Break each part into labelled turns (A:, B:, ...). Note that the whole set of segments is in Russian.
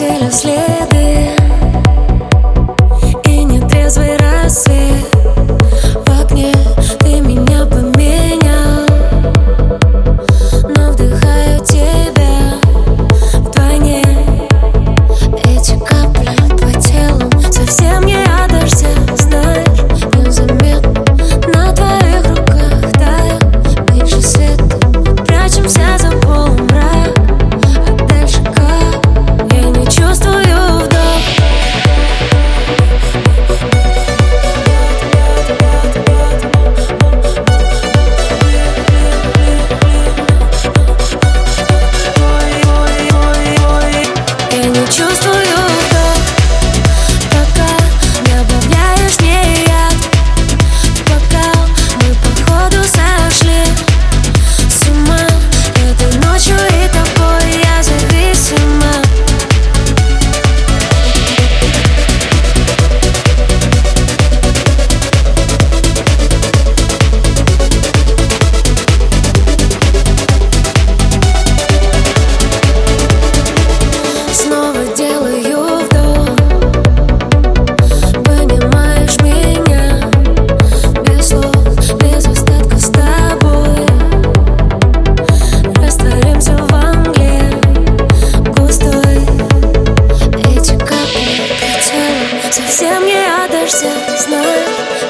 A: till I've slid.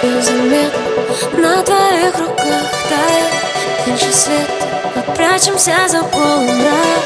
A: без замен На твоих руках тает меньше света. Мы прячемся за полумрак.